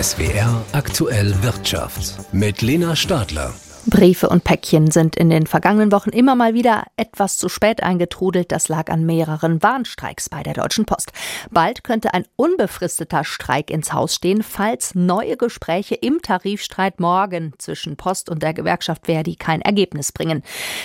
SWR aktuell Wirtschaft mit Lena Stadler. Briefe und Päckchen sind in den vergangenen Wochen immer mal wieder etwas zu spät eingetrudelt. Das lag an mehreren Warnstreiks bei der Deutschen Post. Bald könnte ein unbefristeter Streik ins Haus stehen, falls neue Gespräche im Tarifstreit morgen zwischen Post und der Gewerkschaft Verdi kein Ergebnis bringen.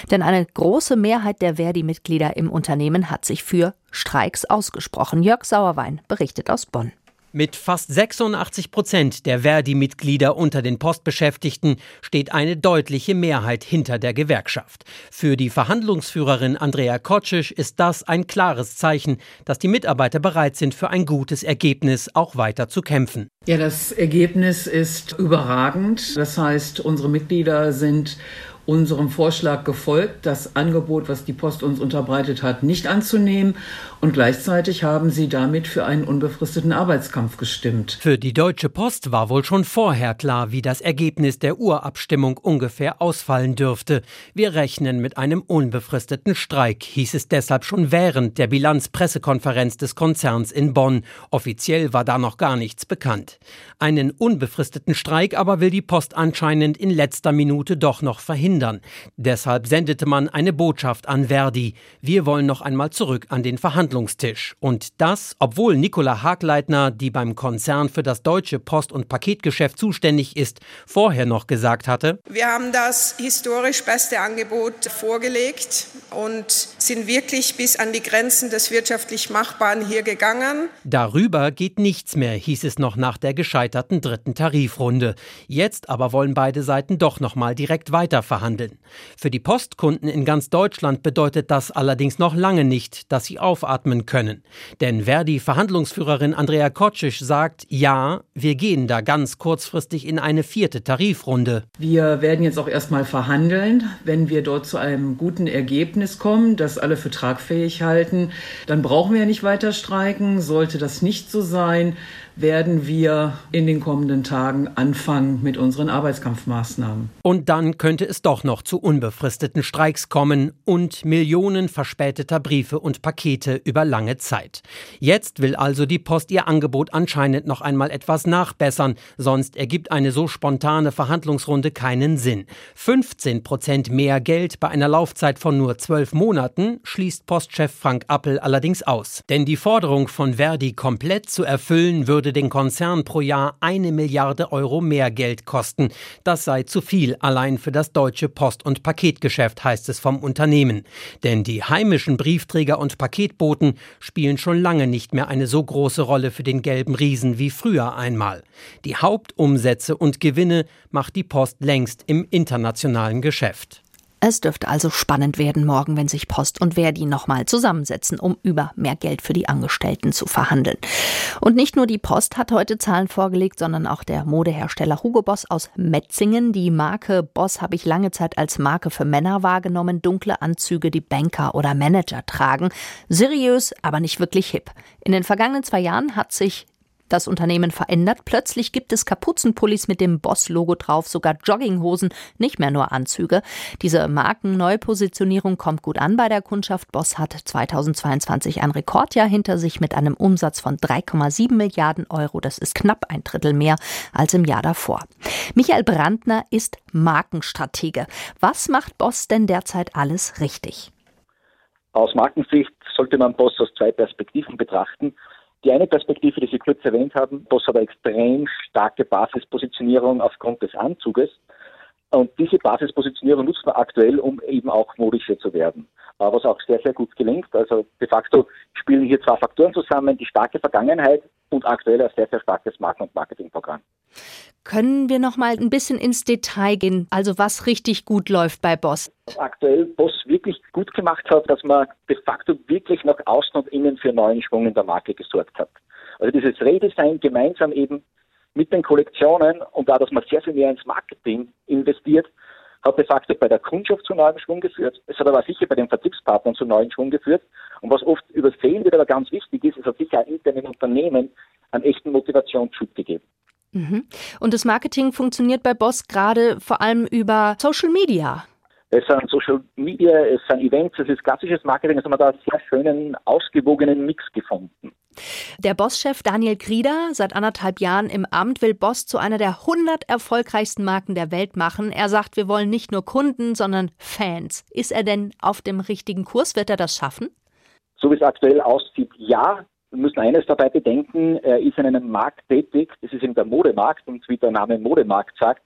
Denn eine große Mehrheit der Verdi-Mitglieder im Unternehmen hat sich für Streiks ausgesprochen. Jörg Sauerwein berichtet aus Bonn. Mit fast 86 Prozent der Verdi-Mitglieder unter den Postbeschäftigten steht eine deutliche Mehrheit hinter der Gewerkschaft. Für die Verhandlungsführerin Andrea Kotschisch ist das ein klares Zeichen, dass die Mitarbeiter bereit sind, für ein gutes Ergebnis auch weiter zu kämpfen. Ja, das Ergebnis ist überragend. Das heißt, unsere Mitglieder sind unserem Vorschlag gefolgt, das Angebot, was die Post uns unterbreitet hat, nicht anzunehmen. Und gleichzeitig haben sie damit für einen unbefristeten Arbeitskampf gestimmt. Für die Deutsche Post war wohl schon vorher klar, wie das Ergebnis der Urabstimmung ungefähr ausfallen dürfte. Wir rechnen mit einem unbefristeten Streik, hieß es deshalb schon während der Bilanzpressekonferenz des Konzerns in Bonn. Offiziell war da noch gar nichts bekannt. Einen unbefristeten Streik aber will die Post anscheinend in letzter Minute doch noch verhindern verhindern. Deshalb sendete man eine Botschaft an Verdi. Wir wollen noch einmal zurück an den Verhandlungstisch. Und das, obwohl Nicola Hagleitner, die beim Konzern für das deutsche Post- und Paketgeschäft zuständig ist, vorher noch gesagt hatte, wir haben das historisch beste Angebot vorgelegt und sind wirklich bis an die Grenzen des wirtschaftlich Machbaren hier gegangen. Darüber geht nichts mehr, hieß es noch nach der gescheiterten dritten Tarifrunde. Jetzt aber wollen beide Seiten doch noch mal direkt weiterverhandeln verhandeln. Für die Postkunden in ganz Deutschland bedeutet das allerdings noch lange nicht, dass sie aufatmen können. Denn Verdi-Verhandlungsführerin Andrea Kotschisch sagt, ja, wir gehen da ganz kurzfristig in eine vierte Tarifrunde. Wir werden jetzt auch erstmal verhandeln. Wenn wir dort zu einem guten Ergebnis kommen, das alle für tragfähig halten, dann brauchen wir ja nicht weiter streiken. Sollte das nicht so sein, werden wir in den kommenden Tagen anfangen mit unseren Arbeitskampfmaßnahmen. Und dann könnte es doch noch zu unbefristeten Streiks kommen und Millionen verspäteter Briefe und Pakete über lange Zeit. Jetzt will also die Post ihr Angebot anscheinend noch einmal etwas nachbessern, sonst ergibt eine so spontane Verhandlungsrunde keinen Sinn. 15 Prozent mehr Geld bei einer Laufzeit von nur zwölf Monaten schließt Postchef Frank Appel allerdings aus. Denn die Forderung von Verdi komplett zu erfüllen würde würde den Konzern pro Jahr eine Milliarde Euro mehr Geld kosten. Das sei zu viel allein für das deutsche Post- und Paketgeschäft, heißt es vom Unternehmen. Denn die heimischen Briefträger und Paketboten spielen schon lange nicht mehr eine so große Rolle für den gelben Riesen wie früher einmal. Die Hauptumsätze und Gewinne macht die Post längst im internationalen Geschäft. Es dürfte also spannend werden morgen, wenn sich Post und Verdi nochmal zusammensetzen, um über mehr Geld für die Angestellten zu verhandeln. Und nicht nur die Post hat heute Zahlen vorgelegt, sondern auch der Modehersteller Hugo Boss aus Metzingen. Die Marke Boss habe ich lange Zeit als Marke für Männer wahrgenommen. Dunkle Anzüge, die Banker oder Manager tragen. Seriös, aber nicht wirklich hip. In den vergangenen zwei Jahren hat sich das Unternehmen verändert. Plötzlich gibt es Kapuzenpullis mit dem Boss-Logo drauf, sogar Jogginghosen, nicht mehr nur Anzüge. Diese Markenneupositionierung kommt gut an bei der Kundschaft. Boss hat 2022 ein Rekordjahr hinter sich mit einem Umsatz von 3,7 Milliarden Euro. Das ist knapp ein Drittel mehr als im Jahr davor. Michael Brandner ist Markenstratege. Was macht Boss denn derzeit alles richtig? Aus Markensicht sollte man Boss aus zwei Perspektiven betrachten. Die eine Perspektive, die Sie kurz erwähnt haben, Boss hat eine extrem starke Basispositionierung aufgrund des Anzuges. Und diese Basispositionierung nutzt man aktuell, um eben auch modischer zu werden. Was auch sehr, sehr gut gelingt. Also de facto spielen hier zwei Faktoren zusammen, die starke Vergangenheit und aktuell ein sehr, sehr starkes Marken- und Marketingprogramm. Können wir noch mal ein bisschen ins Detail gehen, also was richtig gut läuft bei Boss? Was aktuell Boss wirklich gut gemacht hat, dass man de facto wirklich nach außen und innen für neuen Schwung in der Marke gesorgt hat. Also dieses Redesign gemeinsam eben mit den Kollektionen und da, dass man sehr viel mehr ins Marketing investiert, hat de facto bei der Kundschaft zu neuem Schwung geführt. Es hat aber sicher bei den Vertriebspartnern zu neuen Schwung geführt. Und was oft übersehen wird, aber ganz wichtig ist, es hat sicher auch internen Unternehmen einen echten Motivationsschub gegeben. Mhm. Und das Marketing funktioniert bei Boss gerade vor allem über Social Media. Es sind Social Media, es sind Events, es ist klassisches Marketing, also man da einen sehr schönen, ausgewogenen Mix gefunden. Der Boss-Chef Daniel Grieder, seit anderthalb Jahren im Amt, will Boss zu einer der 100 erfolgreichsten Marken der Welt machen. Er sagt, wir wollen nicht nur Kunden, sondern Fans. Ist er denn auf dem richtigen Kurs? Wird er das schaffen? So wie es aktuell aussieht, ja. Wir müssen eines dabei bedenken, er ist in einem Markt tätig, das ist eben der Modemarkt und wie der Name Modemarkt sagt,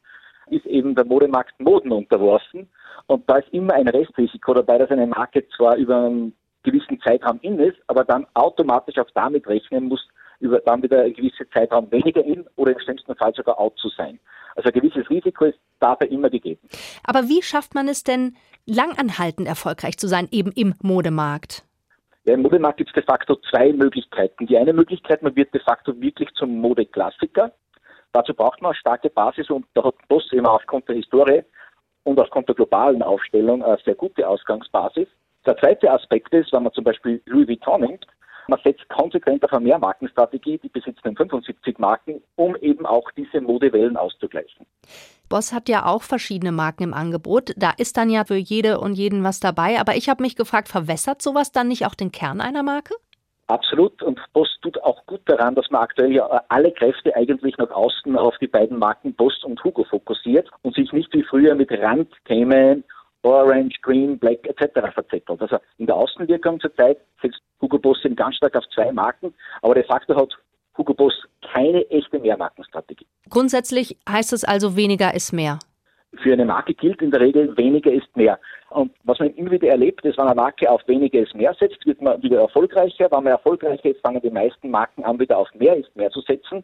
ist eben der Modemarkt Moden unterworfen. Und da ist immer ein Restrisiko dabei, dass eine Marke zwar über einen gewissen Zeitraum in ist, aber dann automatisch auch damit rechnen muss, über dann wieder ein gewisser Zeitraum weniger in oder im schlimmsten Fall sogar out zu sein. Also ein gewisses Risiko ist dabei immer gegeben. Aber wie schafft man es denn, langanhaltend erfolgreich zu sein, eben im Modemarkt? Ja, Im Modemarkt gibt es de facto zwei Möglichkeiten. Die eine Möglichkeit, man wird de facto wirklich zum Modeklassiker. Dazu braucht man eine starke Basis und da hat Boss immer aufgrund der Historie und aufgrund der globalen Aufstellung eine sehr gute Ausgangsbasis. Der zweite Aspekt ist, wenn man zum Beispiel Louis Vuitton nimmt, man setzt konsequent auf eine Mehrmarkenstrategie, die besitzen 75 Marken, um eben auch diese Modewellen auszugleichen. Boss hat ja auch verschiedene Marken im Angebot. Da ist dann ja für jede und jeden was dabei. Aber ich habe mich gefragt, verwässert sowas dann nicht auch den Kern einer Marke? Absolut. Und Boss tut auch gut daran, dass man aktuell ja alle Kräfte eigentlich nach außen auf die beiden Marken Boss und Hugo fokussiert und sich nicht wie früher mit Randthemen Orange, Green, Black etc. verzettelt. Also in der Außenwirkung zurzeit setzt Hugo Boss eben ganz stark auf zwei Marken, aber de facto hat Hugo Boss keine echte Mehrmarkenstrategie. Grundsätzlich heißt es also, weniger ist mehr. Für eine Marke gilt in der Regel, weniger ist mehr. Und was man immer wieder erlebt, ist, wenn eine Marke auf weniger ist mehr setzt, wird man wieder erfolgreicher. Wenn man erfolgreicher ist, fangen die meisten Marken an, wieder auf mehr ist mehr zu setzen.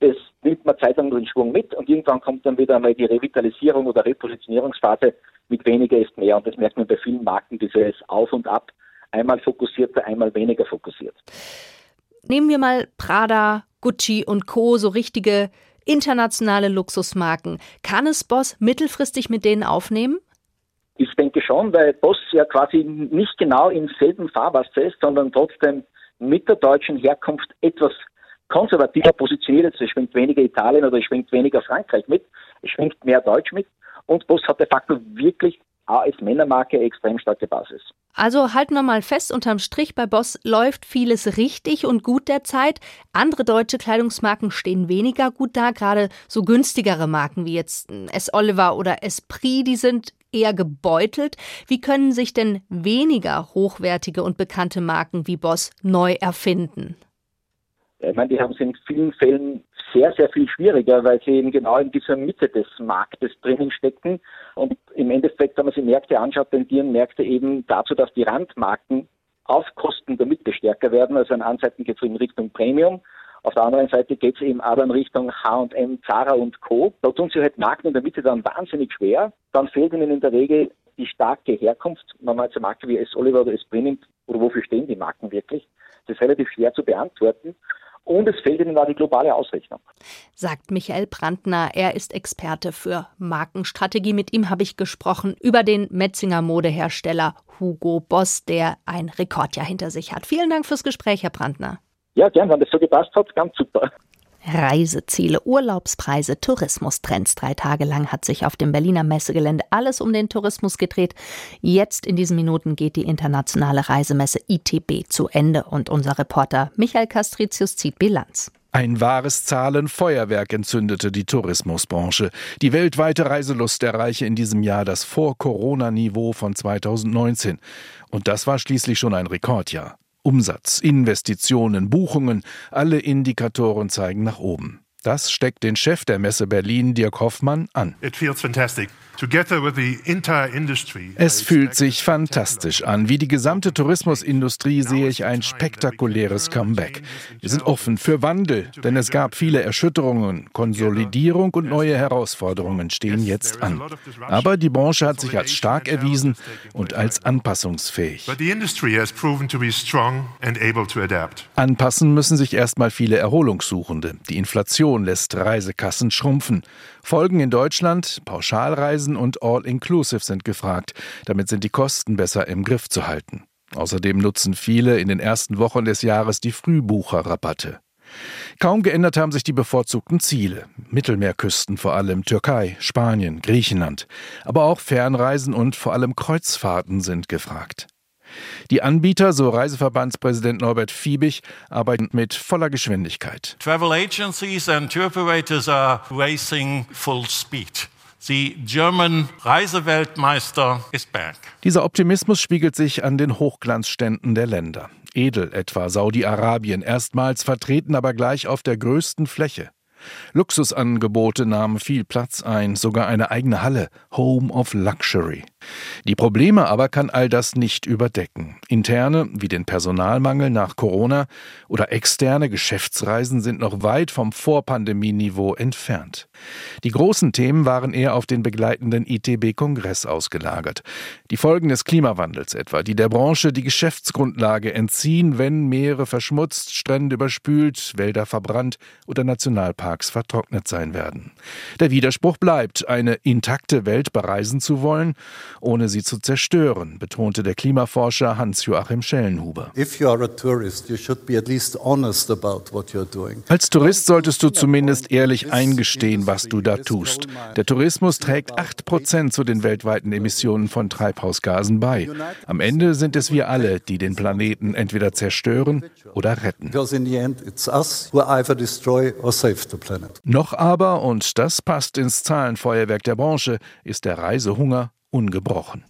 Das nimmt man zeitlang den Schwung mit und irgendwann kommt dann wieder einmal die Revitalisierung oder Repositionierungsphase mit weniger ist mehr. Und das merkt man bei vielen Marken, dieses Auf und Ab, einmal fokussierter, einmal weniger fokussiert. Nehmen wir mal Prada, Gucci und Co., so richtige internationale Luxusmarken. Kann es Boss mittelfristig mit denen aufnehmen? Ich denke schon, weil Boss ja quasi nicht genau im selben Fahrwasser ist, sondern trotzdem mit der deutschen Herkunft etwas konservativer positioniert ist. Es schwingt weniger Italien oder es schwingt weniger Frankreich mit, es schwingt mehr Deutsch mit. Und Boss hat de facto wirklich als Männermarke extrem starke Basis. Also halten wir mal fest, unterm Strich bei Boss läuft vieles richtig und gut derzeit. Andere deutsche Kleidungsmarken stehen weniger gut da, gerade so günstigere Marken wie jetzt S. Oliver oder Esprit, die sind eher gebeutelt. Wie können sich denn weniger hochwertige und bekannte Marken wie Boss neu erfinden? Ich meine, die haben es in vielen Fällen sehr, sehr viel schwieriger, weil sie eben genau in dieser Mitte des Marktes drinnen stecken. Und im Endeffekt, wenn man sich Märkte anschaut, tendieren Märkte eben dazu, dass die Randmarken auf Kosten der Mitte stärker werden. Also an Anseiten geht es in Richtung Premium. Auf der anderen Seite geht es eben aber in Richtung H&M, Zara und Co. Da tun sie halt Marken in der Mitte dann wahnsinnig schwer. Dann fehlt ihnen in der Regel die starke Herkunft. Wenn man jetzt eine Marke wie S. Oliver oder S. nimmt, oder wofür stehen die Marken wirklich? Das ist relativ schwer zu beantworten. Und es fehlt ihnen da die globale Ausrichtung. Sagt Michael Brandner. Er ist Experte für Markenstrategie. Mit ihm habe ich gesprochen über den Metzinger Modehersteller Hugo Boss, der ein Rekordjahr hinter sich hat. Vielen Dank fürs Gespräch, Herr Brandner. Ja, gern, wenn das so gepasst hat, ganz super. Reiseziele, Urlaubspreise, Tourismustrends. Drei Tage lang hat sich auf dem Berliner Messegelände alles um den Tourismus gedreht. Jetzt in diesen Minuten geht die internationale Reisemesse ITB zu Ende und unser Reporter Michael Castricius zieht Bilanz. Ein wahres Zahlenfeuerwerk entzündete die Tourismusbranche. Die weltweite Reiselust erreiche in diesem Jahr das Vor-Corona-Niveau von 2019. Und das war schließlich schon ein Rekordjahr. Umsatz, Investitionen, Buchungen, alle Indikatoren zeigen nach oben. Das steckt den Chef der Messe Berlin, Dirk Hoffmann, an. It feels fantastic. Es fühlt sich fantastisch an. Wie die gesamte Tourismusindustrie sehe ich ein spektakuläres Comeback. Wir sind offen für Wandel, denn es gab viele Erschütterungen. Konsolidierung und neue Herausforderungen stehen jetzt an. Aber die Branche hat sich als stark erwiesen und als anpassungsfähig. Anpassen müssen sich erstmal viele Erholungssuchende. Die Inflation lässt Reisekassen schrumpfen. Folgen in Deutschland, Pauschalreisen und All-Inclusive sind gefragt. Damit sind die Kosten besser im Griff zu halten. Außerdem nutzen viele in den ersten Wochen des Jahres die Frühbucherrabatte. Kaum geändert haben sich die bevorzugten Ziele. Mittelmeerküsten vor allem, Türkei, Spanien, Griechenland. Aber auch Fernreisen und vor allem Kreuzfahrten sind gefragt. Die Anbieter, so Reiseverbandspräsident Norbert Fiebig, arbeiten mit voller Geschwindigkeit. Travel agencies and tour operators are racing full speed. The German Reiseweltmeister is back. Dieser Optimismus spiegelt sich an den Hochglanzständen der Länder. Edel etwa Saudi-Arabien, erstmals vertreten aber gleich auf der größten Fläche. Luxusangebote nahmen viel Platz ein, sogar eine eigene Halle, Home of Luxury. Die Probleme aber kann all das nicht überdecken. Interne, wie den Personalmangel nach Corona oder externe Geschäftsreisen sind noch weit vom Vorpandemieniveau entfernt. Die großen Themen waren eher auf den begleitenden ITB-Kongress ausgelagert. Die Folgen des Klimawandels etwa, die der Branche die Geschäftsgrundlage entziehen, wenn Meere verschmutzt, Strände überspült, Wälder verbrannt oder Nationalparks vertrocknet sein werden. Der Widerspruch bleibt, eine intakte Welt bereisen zu wollen ohne sie zu zerstören, betonte der Klimaforscher Hans-Joachim Schellenhuber. Als Tourist solltest du zumindest ehrlich eingestehen, was du da tust. Der Tourismus trägt 8 Prozent zu den weltweiten Emissionen von Treibhausgasen bei. Am Ende sind es wir alle, die den Planeten entweder zerstören oder retten. Noch aber, und das passt ins Zahlenfeuerwerk der Branche, ist der Reisehunger ungebrochen.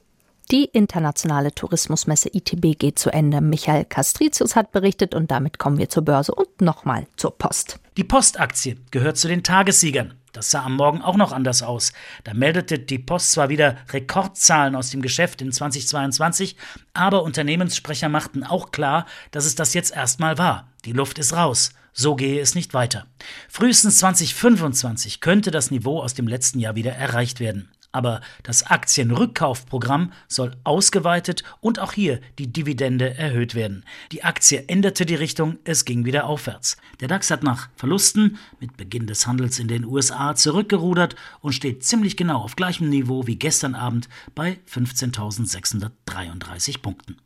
Die internationale Tourismusmesse ITB geht zu Ende. Michael Castricius hat berichtet und damit kommen wir zur Börse und nochmal zur Post. Die Postaktie gehört zu den Tagessiegern. Das sah am Morgen auch noch anders aus. Da meldete die Post zwar wieder Rekordzahlen aus dem Geschäft in 2022, aber Unternehmenssprecher machten auch klar, dass es das jetzt erstmal war. Die Luft ist raus. So gehe es nicht weiter. Frühestens 2025 könnte das Niveau aus dem letzten Jahr wieder erreicht werden. Aber das Aktienrückkaufprogramm soll ausgeweitet und auch hier die Dividende erhöht werden. Die Aktie änderte die Richtung, es ging wieder aufwärts. Der DAX hat nach Verlusten mit Beginn des Handels in den USA zurückgerudert und steht ziemlich genau auf gleichem Niveau wie gestern Abend bei 15.633 Punkten.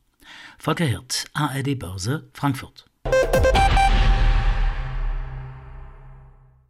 Volker Hirt, ARD Börse, Frankfurt.